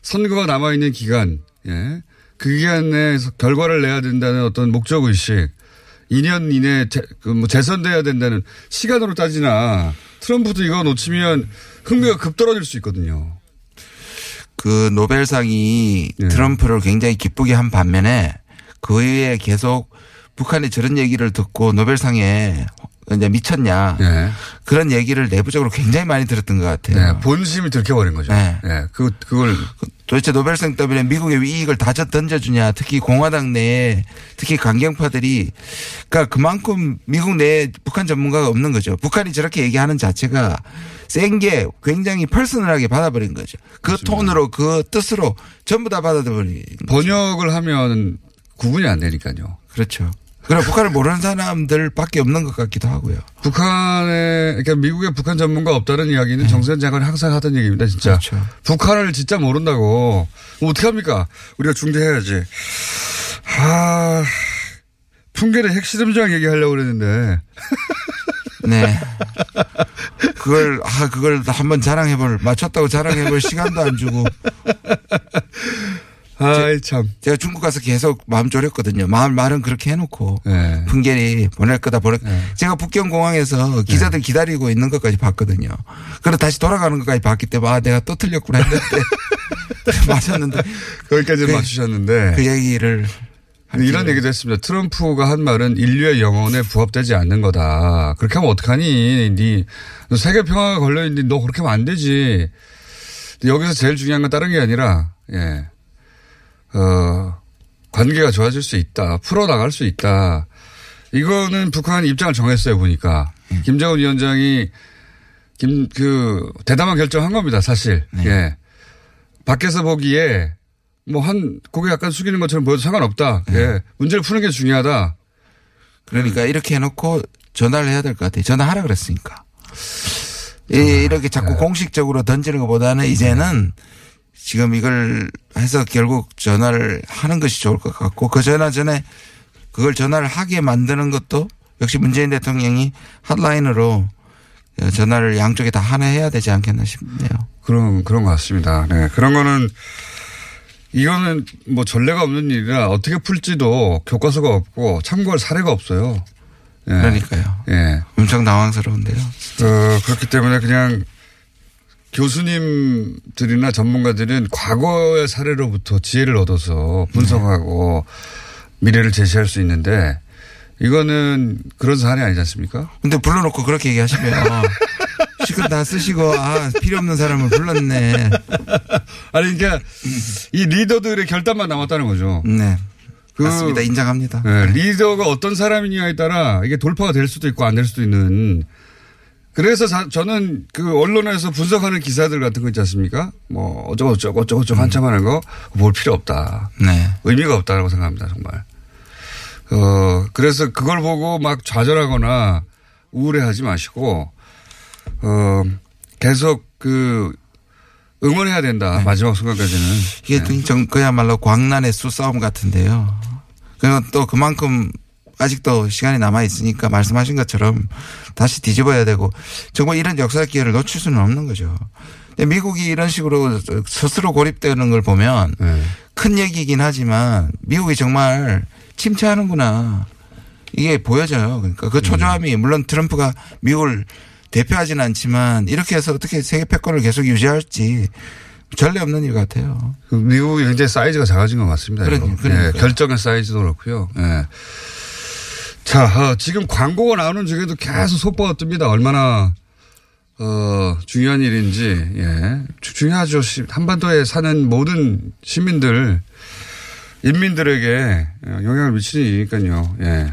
선거가 남아 있는 기간, 예. 그 기간에 결과를 내야 된다는 어떤 목적 의식, 2년 이내에 재, 그뭐 재선돼야 된다는 시간으로 따지나 트럼프도 이거 놓치면 흥미가 급 떨어질 수 있거든요. 그 노벨상이 예. 트럼프를 굉장히 기쁘게 한 반면에 그 이후에 계속 북한이 저런 얘기를 듣고 노벨상에 이제 미쳤냐 예. 그런 얘기를 내부적으로 굉장히 많이 들었던 것 같아요. 네, 본심이 들켜버린 거죠. 네. 예. 그, 그걸, 도대체 노벨상 때문에 미국의 이익을 다 져- 던져주냐 특히 공화당 내에 특히 강경파들이 그러니까 그만큼 미국 내에 북한 전문가가 없는 거죠. 북한이 저렇게 얘기하는 자체가 센 게 굉장히 퍼스널하게 받아버린 거죠. 그 톤으로 그 뜻으로 전부 다 받아버린 거죠. 번역을 하면 구분이 안 되니까요. 그렇죠. 그리고 북한을 모르는 사람들밖에 없는 것 같기도 하고요. 북한에, 그러니까 미국의 북한 전문가 없다는 이야기는 정세현 장관이 항상 하던 얘기입니다, 진짜. 네. 그렇죠. 북한을 진짜 모른다고. 뭐 어떡합니까? 우리가 중재해야지. 아, 풍계의 핵실험장 얘기하려고 그랬는데. 네. 그걸 아 그걸 한번 자랑해볼 맞췄다고 자랑해볼 시간도 안 주고 아이, 참. 제가 중국 가서 계속 마음 졸였거든요. 마음 말은 그렇게 해놓고 네. 풍계리 보낼 거다 보낼. 제가 북경 공항에서 기자들 기다리고 있는 것까지 봤거든요. 그리고 다시 돌아가는 것까지 봤기 때문에 아 내가 또 틀렸구나 했는데 맞았는데 거기까지 그- 맞추셨는데. 그 얘기를 이런 얘기도 했습니다. 트럼프가 한 말은 인류의 영혼에 부합되지 않는 거다. 그렇게 하면 어떡하니? 니, 너 세계 평화가 걸려 있는데 너 그렇게 하면 안 되지. 여기서 제일 중요한 건 다른 게 아니라, 예, 어, 관계가 좋아질 수 있다. 풀어나갈 수 있다. 이거는 북한 입장을 정했어요, 보니까. 김정은 위원장이 김, 그, 대담한 결정한 겁니다, 사실. 예. 밖에서 보기에 뭐 한 고개 약간 숙이는 것처럼 보여도 상관없다. 예. 문제를 푸는 게 중요하다. 그러니까 이렇게 해놓고 전화를 해야 될 것 같아요. 전화하라 그랬으니까. 이- 이렇게 자꾸 공식적으로 던지는 것보다는 이제는 지금 이걸 해서 결국 전화를 하는 것이 좋을 것 같고 그 전화 전에 그걸 전화를 하게 만드는 것도 역시 문재인 대통령이 핫라인으로 전화를 양쪽에 다 하나 해야 되지 않겠나 싶네요. 그런, 그런 것 같습니다. 네. 그런 거는 이거는 뭐 전례가 없는 일이라 어떻게 풀지도 교과서가 없고 참고할 사례가 없어요. 예. 그러니까요. 예. 엄청 당황스러운데요. 어, 그렇기 때문에 그냥 교수님들이나 전문가들은 과거의 사례로부터 지혜를 얻어서 분석하고 미래를 제시할 수 있는데 이거는 그런 사안이 아니지 않습니까? 근데 불러놓고 그렇게 얘기하시면 시간 다 쓰시고 아 필요 없는 사람을 불렀네. 아니, 그러니까 이 리더들의 결단만 남았다는 거죠. 네. 그- 맞습니다. 인정합니다. 네, 리더가 어떤 사람이냐에 따라 이게 돌파가 될 수도 있고 안 될 수도 있는. 그래서 자- 저는 그 언론에서 분석하는 기사들 같은 거 있지 않습니까? 뭐 어쩌고 저쩌고 어쩌고 저쩌고 한참 하는 거 볼 필요 없다. 네. 의미가 없다고 생각합니다, 정말. 어, 그래서 그걸 보고 막 좌절하거나 우울해하지 마시고, 어, 계속 그 응원해야 된다. 마지막 순간까지는. 이게 또 정- 그야말로 광란의 수싸움 같은데요. 그리고 또 그만큼 아직도 시간이 남아 있으니까 말씀하신 것처럼 다시 뒤집어야 되고 정말 이런 역사 기회를 놓칠 수는 없는 거죠. 근데 미국이 이런 식으로 스스로 고립되는 걸 보면 네. 큰 얘기긴 하지만 미국이 정말 침체하는구나. 이게 보여져요. 그러니까 그 초조함이 물론 트럼프가 미국을 대표하지는 않지만 이렇게 해서 어떻게 세계 패권을 계속 유지할지 전례 없는 일 같아요. 그 미국이 굉장히 사이즈가 작아진 것 같습니다. 그러니-. 예, 결정의 사이즈도 그렇고요. 예. 자, 어, 지금 광고가 나오는 중에도 계속 속보가 뜹니다. 얼마나 어, 중요한 일인지, 예. 주- 중요하죠. 시- 한반도에 사는 모든 시민들, 인민들에게 어, 영향을 미치는 일이니까요. 예.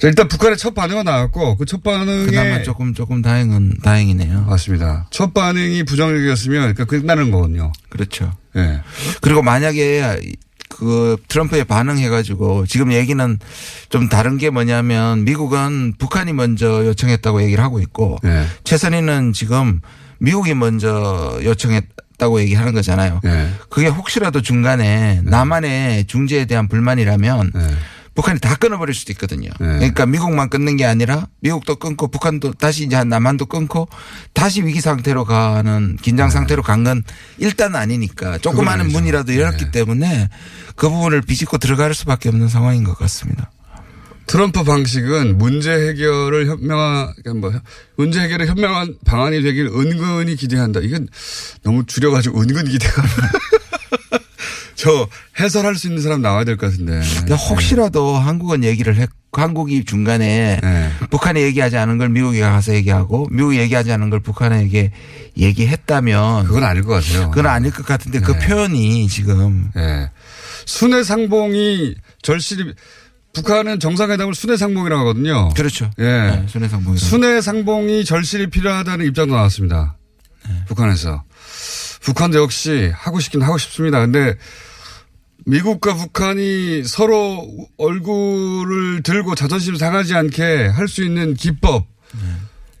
자, 일단 북한의 첫 반응은 나왔고, 그 첫 반응에. 그나마 조금 조금 다행은 다행이네요. 맞습니다. 첫 반응이 부정적이었으면, 그러니까 끝나는 거거든요. 그렇죠. 예. 그리고 만약에 그 트럼프에 반응해가지고 지금 얘기는 좀 다른 게 뭐냐면 미국은 북한이 먼저 요청했다고 얘기를 하고 있고 네. 최선희는 지금 미국이 먼저 요청했다고 얘기하는 거잖아요. 네. 그게 혹시라도 중간에 남한의 중재에 대한 불만이라면 네. 북한이 다 끊어버릴 수도 있거든요. 네. 그러니까 미국만 끊는 게 아니라 미국도 끊고 북한도 다시 이제 남한도 끊고 다시 위기 상태로 가는 긴장 상태로 간건 일단 아니니까 조그마한. 문이라도 열었기 네. 때문에 그 부분을 비집고 들어갈 수밖에 없는 상황인 것 같습니다. 트럼프 방식은 문제 해결을 현명한, 뭐, 문제 해결의 현명한 방안이 되길 은근히 기대한다. 이건 너무 줄여가지고 은근 기대가. 저 해설할 수 있는 사람 나와야 될 것 같은데. 근데 혹시라도 한국은 얘기를 했, 한국이 중간에 네. 북한에 얘기하지 않은 걸 미국에 가서 얘기하고 미국이 얘기하지 않은 걸 북한에게 얘기했다면 그건 아닐 것 같아요. 그건 아닐 것 같은데 그 네. 표현이 지금 예. 순회 상봉이 절실히 북한은 정상회담을 순회 상봉이라고 하거든요. 그렇죠. 예. 네, 손해상봉이 순회 상봉이 절실히 필요하다는 입장도 나왔습니다. 북한에서. 북한도 역시 하고 싶긴 하고 싶습니다. 근데 미국과 북한이 서로 얼굴을 들고 자존심 상하지 않게 할 수 있는 기법,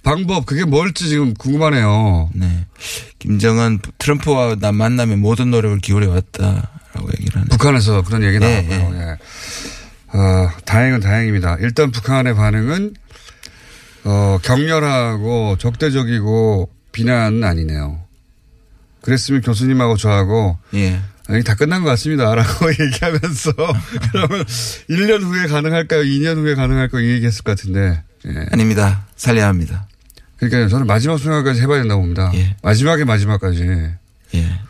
방법, 그게 뭘지 지금 궁금하네요. 네. 김정은 트럼프와 나 만나면 모든 노력을 기울여 왔다라고 얘기를 하네. 북한에서 그런 얘기 네, 나왔고요. 예. 어, 다행은 다행입니다. 일단 북한의 반응은 어, 격렬하고 적대적이고 비난은 아니네요. 그랬으면 교수님하고 저하고 예. 아니, 다 끝난 것 같습니다. 라고 얘기하면서 그러면 1년 후에 가능할까요? 2년 후에 가능할까요? 이 얘기했을 것 같은데. 예. 아닙니다. 살려야 합니다. 그러니까 저는 마지막 순간까지 해봐야 된다고 봅니다. 예. 마지막에 마지막까지. 예.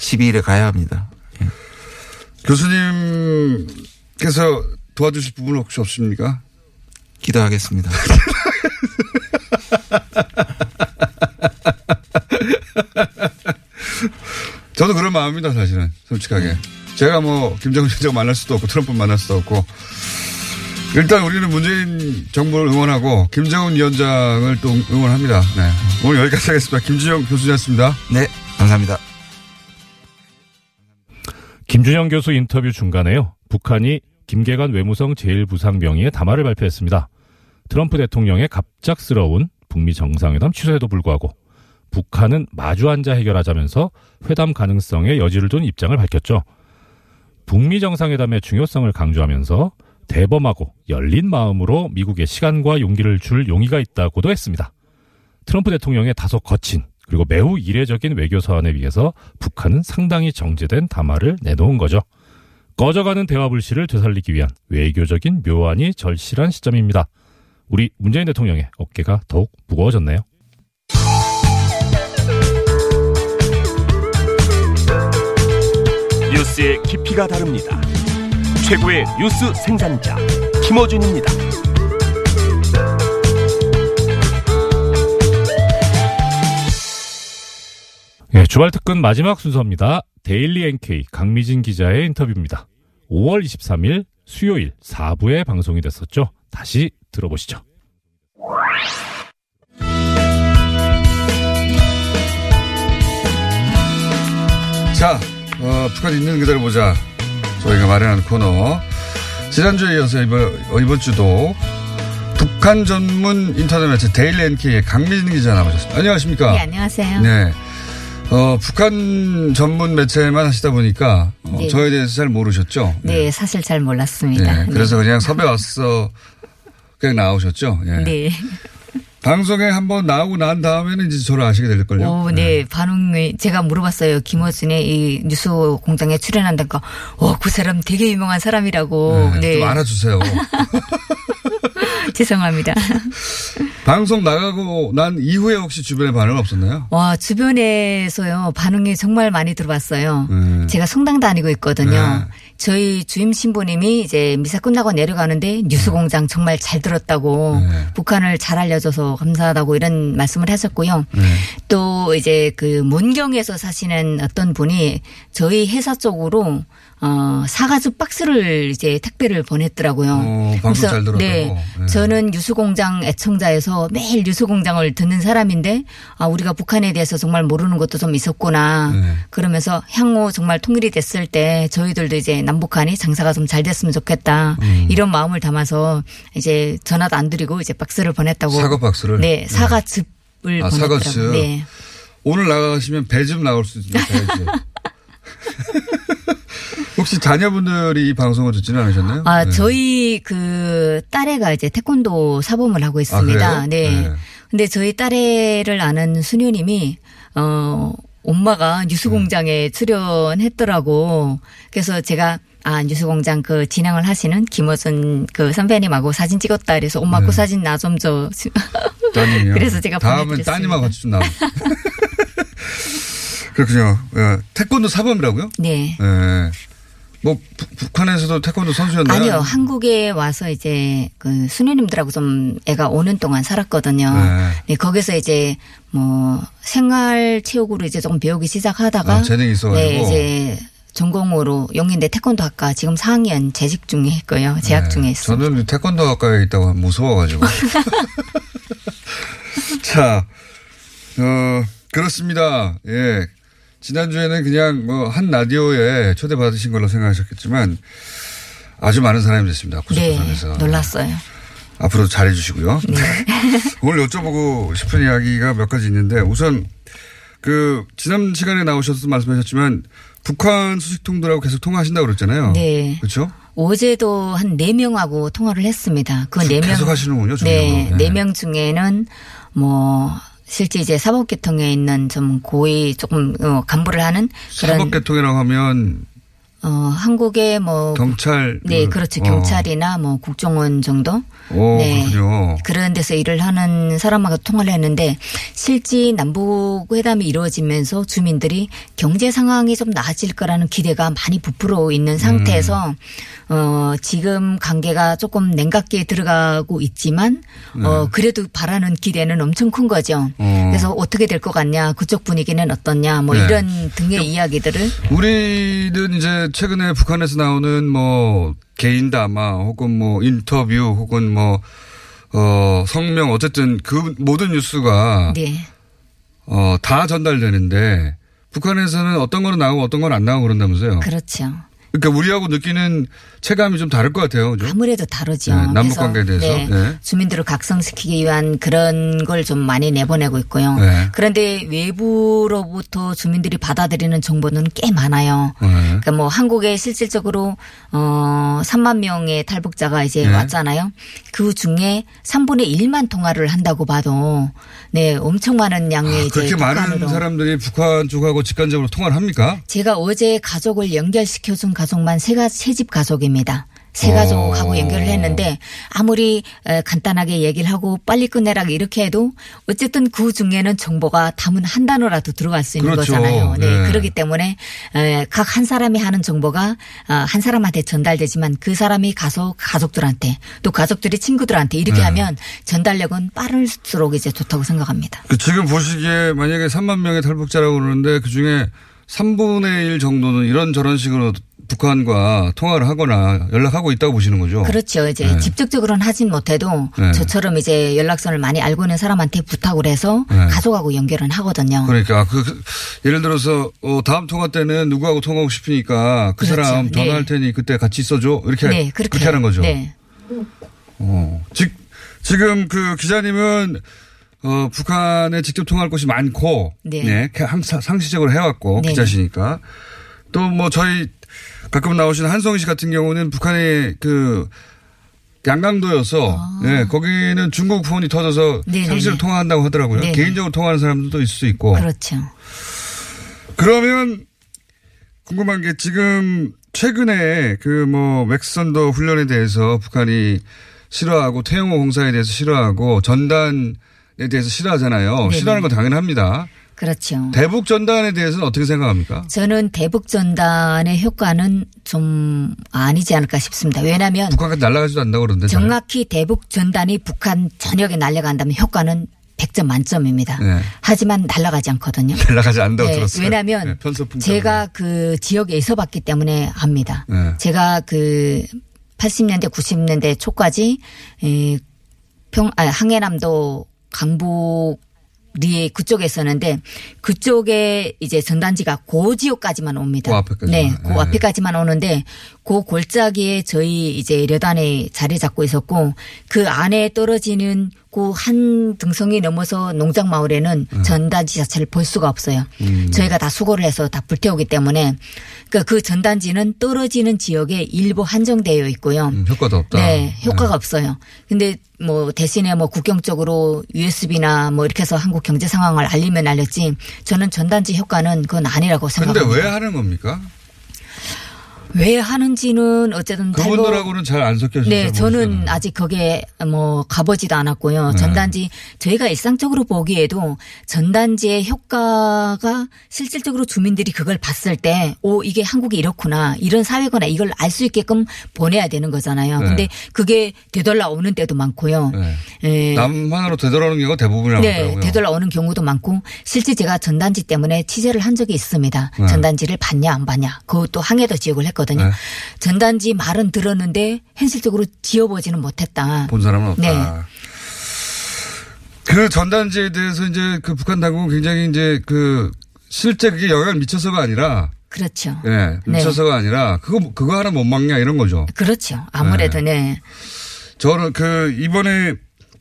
12일에 가야 합니다. 예. 교수님께서 도와주실 부분 혹시 없습니까? 기도하겠습니다. 저도 그런 마음입니다, 사실은. 솔직하게. 제가 뭐, 김정은 위원장 만날 수도 없고, 트럼프 만날 수도 없고. 일단 우리는 문재인 정부를 응원하고, 김정은 위원장을 또 응원합니다. 네. 오늘 여기까지 하겠습니다. 김준영 교수였습니다. 네. 감사합니다. 김준영 교수 인터뷰 중간에요. 북한이 김계관 외무성 제1부상 명의의 담화를 발표했습니다. 트럼프 대통령의 갑작스러운 북미 정상회담 취소에도 불구하고 북한은 마주 앉아 해결하자면서 회담 가능성에 여지를 둔 입장을 밝혔죠. 북미 정상회담의 중요성을 강조하면서 대범하고 열린 마음으로 미국의 시간과 용기를 줄 용의가 있다고도 했습니다. 트럼프 대통령의 다소 거친 그리고 매우 이례적인 외교 서한에 비해서 북한은 상당히 정제된 담화를 내놓은 거죠. 꺼져가는 대화 불씨를 되살리기 위한 외교적인 묘안이 절실한 시점입니다. 우리 문재인 대통령의 어깨가 더욱 무거워졌네요. 뉴스의 깊이가 다릅니다. 최고의 뉴스 생산자 김어준입니다. 예, 주말 특근 마지막 순서입니다. 데일리 NK 강미진 기자의 인터뷰입니다. 5월 23일 수요일 4부에 방송이 됐었죠. 다시 들어보시죠. 자, 어, 북한 있는 그대로 보자. 저희가 마련한 코너. 지난주에 이어서 이번, 어, 이번 주도 북한 전문 인터넷 매체 데일리 NK의 강미진 기자 나오셨습니다. 안녕하십니까? 네, 안녕하세요. 네. 어, 북한 전문 매체만 하시다 보니까 어, 네. 저에 대해서 잘 모르셨죠? 네, 사실 잘 몰랐습니다. 네, 그래서 그냥 섭외 왔어. 그냥 나오셨죠? 예. 네. 방송에 한번 나오고 난 다음에는 이제 저를 아시게 될걸요? 오, 네. 반응이 제가 물어봤어요. 김어준의 이 뉴스 공장에 출연한다니까, 어, 그 사람 되게 유명한 사람이라고. 네, 네. 좀 알아주세요. 죄송합니다. 방송 나가고 난 이후에 혹시 주변에 반응 없었나요? 와, 주변에서요, 반응이 정말 많이 들어왔어요. 네. 제가 성당 다니고 있거든요. 네. 저희 주임 신부님이 이제 미사 끝나고 내려가는데 뉴스 공장 정말 잘 들었다고 네. 북한을 잘 알려줘서 감사하다고 이런 말씀을 하셨고요. 네. 또 이제 그 문경에서 사시는 어떤 분이 저희 회사 쪽으로 어 사과즙 박스를 이제 택배를 보냈더라고요. 어, 방송 잘 들었다고. 네, 네. 저는 뉴스공장 애청자에서 매일 뉴스공장을 듣는 사람인데 아 우리가 북한에 대해서 정말 모르는 것도 좀 있었구나. 네. 그러면서 향후 정말 통일이 됐을 때 저희들도 이제 남북한이 장사가 좀 잘 됐으면 좋겠다. 음. 이런 마음을 담아서 이제 전화도 안 드리고 이제 박스를 보냈다고. 사과 박스를? 네, 사과즙을 아, 보냈더라고요. 사과즙. 네. 오늘 나가시면 배즙 나올 수 있죠. 배즙. 혹시 자녀분들이 이 방송을 듣지는 않으셨나요? 아, 네. 저희 그 딸애가 이제 태권도 사범을 하고 아, 있습니다. 그래요? 네. 네. 근데 저희 딸애를 아는 수녀님이 어 엄마가 뉴스공장에 출연했더라고. 그래서 제가 아 뉴스공장 그 진행을 하시는 김어준 그 선배님하고 사진 찍었다. 그래서 엄마 그 사진 나 좀 줘. 따님이요. 그래서 제가 다음은. 따님하고 같이 좀 나오. 그렇군요. 예. 태권도 사범이라고요? 네. 예. 뭐 부- 북한에서도 태권도 선수였나요? 아니요, 한국에 와서 이제 그 수녀님들하고 좀 애가 5년 동안 살았거든요. 네. 네, 거기서 이제 뭐 생활 체육으로 이제 조금 배우기 시작하다가 아, 재능이 있어 가지고. 네, 이제 전공으로 용인대 태권도 학과 지금 4학년 재직 중에 있고요. 재학 네. 중에 있습니다. 저는 태권도 학과에 있다고 하면 무서워 가지고. 자, 어, 그렇습니다. 예. 지난주에는 그냥 뭐 한 라디오에 초대받으신 걸로 생각하셨겠지만 아주 많은 사람이 됐습니다. 네, 구석구석에서. 놀랐어요. 앞으로 잘해 주시고요. 네. 오늘 여쭤보고 싶은 이야기가 몇 가지 있는데 우선 그 지난 시간에 나오셔서 말씀하셨지만 북한 수식통들하고 계속 통화하신다고 그랬잖아요. 네. 그렇죠? 어제도 한 4명하고 통화를 했습니다. 그 4명. 계속 하시는군요, 네. 중요한 거. 네. 4명 중에는 뭐 실제 이제 사법계통에 있는 좀 고위 조금 어, 간부를 하는 그런 사법계통이라고 하면 어, 한국의 뭐 경찰. 네, 그, 그렇죠. 어. 경찰이나 뭐 국정원 정도. 오, 네. 그렇군요. 그런 데서 일을 하는 사람하고 통화를 했는데 실제 남북 회담이 이루어지면서 주민들이 경제 상황이 좀 나아질 거라는 기대가 많이 부풀어 있는 상태에서 어 지금 관계가 조금 냉각기에 들어가고 있지만 어 그래도 바라는 기대는 엄청 큰 거죠. 어. 그래서 어떻게 될 것 같냐, 그쪽 분위기는 어떻냐, 뭐 네. 이런 등의 이야기들을 우리는 이제 최근에 북한에서 나오는 뭐 개인 담화 혹은 뭐 인터뷰 혹은 뭐, 어, 성명 어쨌든 그 모든 뉴스가 네. 어, 다 전달되는데 북한에서는 어떤 거는 나오고 어떤 건 안 나오고 그런다면서요. 그렇죠. 그러니까 우리하고 느끼는 체감이 좀 다를 것 같아요. 그죠? 아무래도 다르죠. 네, 남북 관계에 대해서. 네, 네. 주민들을 각성시키기 위한 그런 걸 좀 많이 내보내고 있고요. 네. 그런데 외부로부터 주민들이 받아들이는 정보는 꽤 많아요. 네. 그러니까 뭐 한국에 실질적으로 어 3만 명의 탈북자가 이제 네. 왔잖아요. 그 중에 3분의 1만 통화를 한다고 봐도 네 엄청 많은 양의 아, 이제 그렇게 많은. 사람들이 북한 쪽하고 직간접으로 통화를 합니까? 제가 어제 가족을 연결시켜준 가족만 세가 세집 가족입니다. 세 가족하고 오. 연결을 했는데 아무리 에, 간단하게 얘기를 하고 빨리 끝내라 이렇게 해도 어쨌든 그 중에는 정보가 담은 한 단어라도 들어갈 수 있는 그렇죠. 거잖아요. 네. 네. 그렇기 때문에 각 한 사람이 하는 정보가 어, 한 사람한테 전달되지만 그 사람이 가서 가족들한테 또 가족들이 친구들한테 이렇게 네. 하면 전달력은 빠를수록 이제 좋다고 생각합니다. 그 지금 보시기에 만약에 3만 명의 탈북자라고 그러는데 그 중에 3분의 1 정도는 이런 저런 식으로 북한과 통화를 하거나 연락하고 있다고 보시는 거죠. 그렇죠. 이제 네. 직접적으로는 하진 못해도 네. 저처럼 이제 연락선을 많이 알고 있는 사람한테 부탁을 해서 네. 가족하고 연결은 하거든요. 그러니까 그, 그 예를 들어서 어, 다음 통화 때는 누구하고 통화하고 싶으니까 그 그렇죠. 사람 네. 전화할 테니 그때 같이 있어줘 이렇게 네, 그렇게 그렇게 하는 거죠. 네. 어. 지, 지금 그 기자님은 어, 북한에 직접 통화할 곳이 많고 네. 네, 항- 상시적으로 해왔고 네네. 기자시니까 또 뭐 저희 가끔 나오시는 한성희 씨 같은 경우는 북한의 그 양강도여서 네, 거기는 중국 폰이 터져서 아. 네네네. 상시로 통화한다고 하더라고요. 네네. 개인적으로 통화하는 사람들도 있을 수 있고. 그렇죠. 그러면 궁금한 게 지금 최근에 그 뭐 맥선더 훈련에 대해서 북한이 싫어하고 태영호 공사에 대해서 싫어하고 전단에 대해서 싫어하잖아요. 네네. 싫어하는 건 당연합니다. 그렇죠. 대북 전단에 대해서는 어떻게 생각합니까? 저는 대북 전단의 효과는 좀 아니지 않을까 싶습니다. 왜냐하면 북한까지 날아가지도 않는다고 그러는데. 잘. 정확히 대북 전단이 북한 전역에 날아간다면 효과는 100점 만점입니다. 네. 하지만 날아가지 않거든요. 날아가지 않는다고 네, 들었어요. 왜냐하면 네, 제가 그 지역에 있어봤기 때문에 압니다. 네. 제가 그 80년대 90년대 초까지 에, 평 아, 항해남도 강북 리 그쪽에 있었는데 그쪽에 이제 전단지가 그 지역까지만 옵니다. 그 앞에까지만. 네, 그 네. 앞에까지만 오는데 그 골짜기에 저희 이제 여단에 자리 잡고 있었고 그 안에 떨어지는 그 한 등성이 넘어서 농장 마을에는 음. 전단지 자체를 볼 수가 없어요. 저희가 다 수거를 해서 다 불태우기 때문에 그러니까 그 전단지는 떨어지는 지역에 일부 한정되어 있고요. 음, 효과도 없다. 네, 효과가 없어요. 근데 뭐 대신에 뭐 국경적으로 USB나 뭐 이렇게 해서 한국 경제 상황을 알리면 알렸지 저는 전단지 효과는 그건 아니라고 근데 생각합니다. 왜 하는 겁니까? 왜 하는지는 어쨌든 그분들하고는 잘 안 섞여서. 네, 잘 저는. 아직 거기에 뭐 가보지도 않았고요. 네. 전단지 저희가 일상적으로 보기에도 전단지의 효과가 실질적으로 주민들이 그걸 봤을 때, 오 이게 한국이 이렇구나 이런 사회구나 이걸 알 수 있게끔 보내야 되는 거잖아요. 네. 근데 그게 되돌아 오는 때도 많고요. 네. 예. 남한으로 되돌아오는 경우가 대부분이라고 네, 하더라고요. 되돌아 오는 경우도 많고 실제 제가 전단지 때문에 취재를 한 적이 있습니다. 네. 전단지를 봤냐 안 봤냐. 그것도 항해도 지역을 했 거든요. 네. 전단지 말은 들었는데 현실적으로 지어보지는 못했다. 본 사람은 없다. 네. 그 전단지에 대해서 이제 그 북한 당국은 굉장히 이제 그 실제 그게 영향을 미쳐서가 아니라 그렇죠. 예, 네. 미쳐서가 아니라 그거 그거 하나 못 막냐 이런 거죠. 그렇죠. 아무래도 네. 저는 그 이번에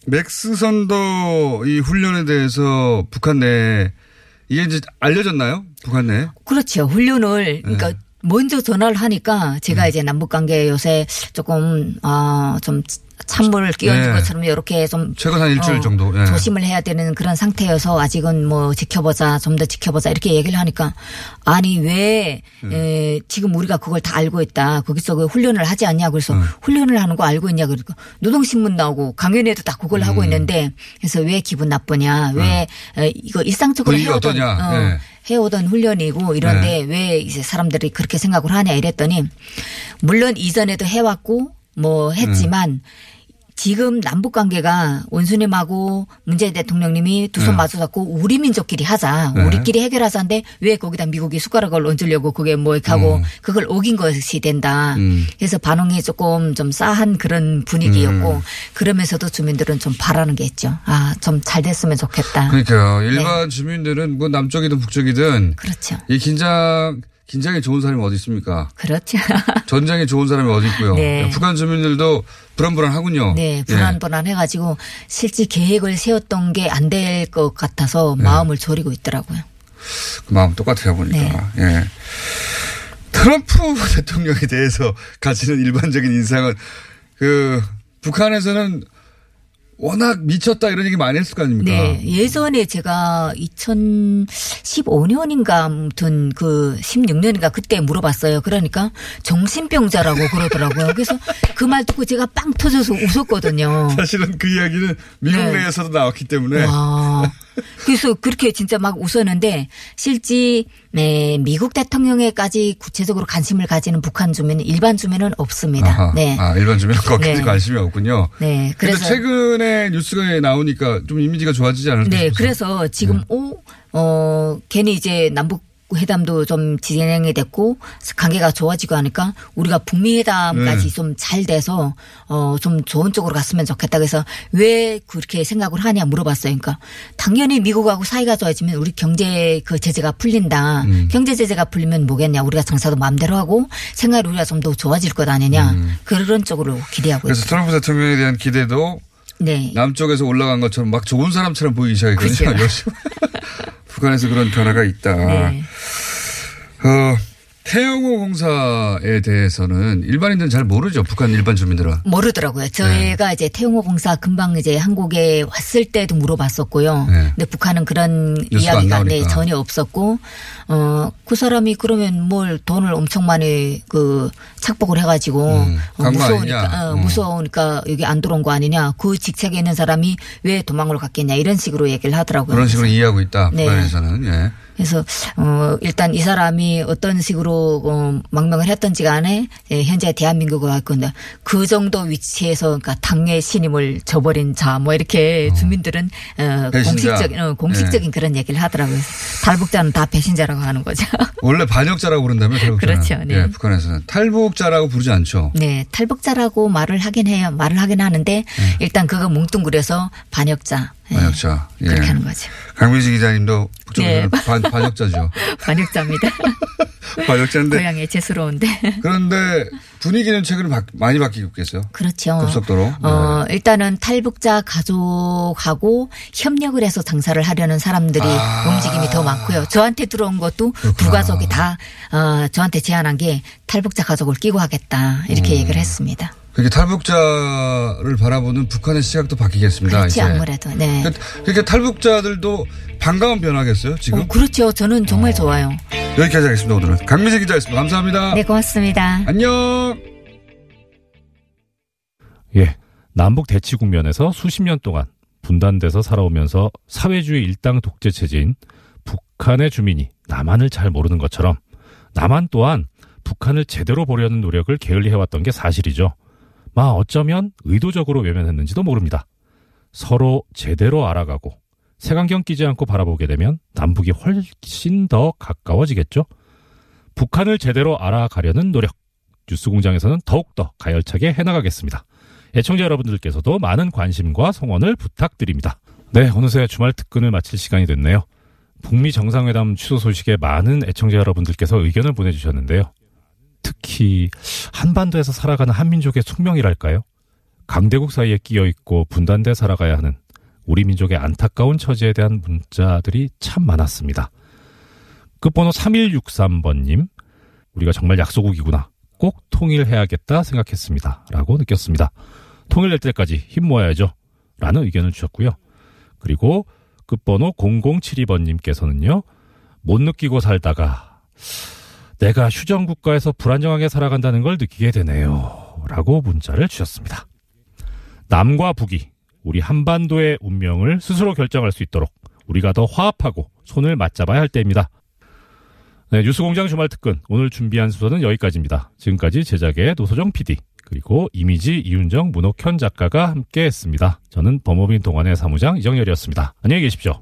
맥스선더 이 훈련에 대해서 북한 내 이게 이제 알려졌나요? 북한 내? 그렇죠. 훈련을 그러니까 네. 먼저 전화를 하니까 제가 음. 이제 남북 관계 요새 조금 어좀 찬물을 끼얹은 네. 것처럼 이렇게 좀 최근 한 일주일 어, 정도. 예. 조심을 해야 되는 그런 상태여서 아직은 뭐 지켜보자 좀 더 지켜보자 이렇게 얘기를 하니까 아니 왜 네. 에, 지금 우리가 그걸 다 알고 있다 거기서 그 훈련을 하지 않냐 그래서 네. 훈련을 하는 거 알고 있냐 그러니까 노동신문 나오고 강연에도 다 그걸 음. 하고 있는데 그래서 왜 기분 나쁘냐 왜 에, 이거 일상적으로 네. 해오던. 어, 네. 해오던 훈련이고 이런데 왜 이제 사람들이 그렇게 생각을 하냐 이랬더니 물론 이전에도 해왔고 뭐 했지만 지금 남북 관계가 원수님하고 문재인 대통령님이 두손 네. 마주 잡고 우리 민족끼리 하자. 네. 우리끼리 해결하자는데 왜 거기다 미국이 숟가락을 얹으려고 그게 뭐 이렇게 하고 음. 그걸 오긴 것이 된다. 음. 그래서 반응이 조금 좀 싸한 그런 분위기였고 그러면서도 주민들은 좀 바라는 게 있죠. 아, 좀 잘 됐으면 좋겠다. 그러니까요. 일반 주민들은 뭐 남쪽이든 북쪽이든 그렇죠. 이 긴장 긴장이 좋은 사람이 어디 있습니까? 그렇죠. 전쟁이 좋은 사람이 어디 있고요. 네. 북한 주민들도 불안불안하군요. 네, 예. 불안불안해가지고 실제 계획을 세웠던 게 안 될 것 같아서 네. 마음을 졸이고 있더라고요. 그 마음 똑같아요 보니까. 예. 트럼프 대통령에 대해서 가지는 일반적인 인상은 그 북한에서는 워낙 미쳤다 이런 얘기 많이 했을 거 아닙니까? 네. 예전에 제가 2015년인가 아무튼 그 16년인가 그때 물어봤어요. 그러니까 정신병자라고 그러더라고요. 그래서 그 말 듣고 제가 빵 터져서 웃었거든요. 사실은 그 이야기는 미국 네. 내에서도 나왔기 때문에 와. 그래서 그렇게 진짜 막 웃었는데 실제 네, 미국 대통령에까지 구체적으로 관심을 가지는 북한 주민은 일반 주민은 없습니다. 아하. 네. 아, 일반 주민은 거기에 네. 관심이 없군요. 네. 그래서 최근에 뉴스가 나오니까 좀 이미지가 좋아지지 않을까 네, 싶어서. 그래서 지금 오, 어, 괜히 이제 남북 회담도 좀 진행이 됐고 관계가 좋아지고 하니까 우리가 북미 회담까지 네. 좀잘 돼서 어 좀 좋은 쪽으로 갔으면 좋겠다 그래서 왜 그렇게 생각을 하냐 물어봤어요. 그러니까 당연히 미국하고 사이가 좋아지면 우리 경제 그 제재가 풀린다. 음. 경제 제재가 풀리면 뭐겠냐. 우리가 장사도 마음대로 하고 생활이 우리가 좀 더 좋아질 것 아니냐. 그런 쪽으로 기대하고 음. 그래서 있습니다. 트럼프 대통령에 대한 기대도 네. 남쪽에서 올라간 것처럼 막 좋은 사람처럼 보이기 시작했거든요. 북한에서 그런 변화가 있다. 네. 어, 태영호 공사에 대해서는 일반인들은 잘 모르죠. 북한 일반 주민들은. 모르더라고요. 저희가 네. 이제 태용호 공사 금방 이제 한국에 왔을 때도 물어봤었고요. 네. 근데 북한은 그런 이야기가 네. 전혀 없었고, 어, 그 사람이 그러면 뭘 돈을 엄청 많이 그 착복을 해가지고 음, 어, 무서우니까. 어, 음. 무서우니까 여기 안 들어온 거 아니냐. 그 직책에 있는 사람이 왜 도망을 갔겠냐. 이런 식으로 얘기를 하더라고요. 그런 식으로 이해하고 있다. 네. 북한에서는. 예. 그래서 어 일단 이 사람이 어떤 식으로 어, 망명을 했던지 간에 예, 현재 대한민국에 왔 건데 그 정도 위치에서 그러니까 당의 신임을 저버린 자 뭐 이렇게 주민들은 어. 공식적인 어, 공식적인 그런 얘기를 하더라고요. 탈북자는 다 배신자라고 하는 거죠. 원래 반역자라고 부른다면 탈북자는. 그렇죠, 네. 예, 북한에서는 탈북자라고 부르지 않죠. 네, 탈북자라고 말을 하긴 해요. 말을 하긴 하는데 일단 그거 뭉뚱그려서 반역자 예, 반역자. 예. 그렇게 하는 거죠. 강민식 기자님도 네. 반, 반역자죠. 반역자입니다. 반역자인데 고향에 죄스러운데. 그런데 분위기는 최근에 바- 많이 바뀌고 있겠어요. 그렇죠. 급속도로. 어, 네. 일단은 탈북자 가족하고 협력을 해서 장사를 하려는 사람들이 아. 움직임이 더 많고요. 저한테 들어온 것도 두 가족이 다, 어, 저한테 제안한 게 탈북자 가족을 끼고 하겠다. 이렇게 음. 얘기를 했습니다. 그렇게 탈북자를 바라보는 북한의 시각도 바뀌겠습니다. 그렇지, 이제. 아무래도. 네. 그- 그러니까 탈북자들도 반가운 변화겠어요, 지금? 어, 그렇죠. 저는 정말 좋아요. 여기까지 하겠습니다, 오늘은. 강민식 기자였습니다. 감사합니다. 네, 고맙습니다. 안녕! 예. 남북 대치 국면에서 수십 년 동안 분단돼서 살아오면서 사회주의 일당 독재 체제인 북한의 주민이 남한을 잘 모르는 것처럼 남한 또한 북한을 제대로 보려는 노력을 게을리 해왔던 게 사실이죠. 마 어쩌면 의도적으로 외면했는지도 모릅니다. 서로 제대로 알아가고 색안경 끼지 않고 바라보게 되면 남북이 훨씬 더 가까워지겠죠. 북한을 제대로 알아가려는 노력. 뉴스공장에서는 더욱더 가열차게 해나가겠습니다. 애청자 여러분들께서도 많은 관심과 성원을 부탁드립니다. 네, 어느새 주말 특근을 마칠 시간이 됐네요. 북미 정상회담 취소 소식에 많은 애청자 여러분들께서 의견을 보내주셨는데요. 특히 한반도에서 살아가는 한민족의 숙명이랄까요? 강대국 사이에 끼어 있고 분단돼 살아가야 하는 우리 민족의 안타까운 처지에 대한 문자들이 참 많았습니다. 끝번호 3163번님, 우리가 정말 약소국이구나. 꼭 통일해야겠다 생각했습니다. 라고 느꼈습니다. 통일될 때까지 힘 모아야죠. 라는 의견을 주셨고요. 그리고 끝번호 0072번님께서는요, 못 느끼고 살다가 내가 휴전 국가에서 불안정하게 살아간다는 걸 느끼게 되네요. 라고 문자를 주셨습니다. 남과 북이 우리 한반도의 운명을 스스로 결정할 수 있도록 우리가 더 화합하고 손을 맞잡아야 할 때입니다. 네, 뉴스공장 주말 특근 오늘 준비한 순서는 여기까지입니다. 지금까지 제작의 노소정 PD 그리고 이미지 이윤정 문옥현 작가가 함께했습니다. 저는 범법인 동안의 사무장 이정열이었습니다. 안녕히 계십시오.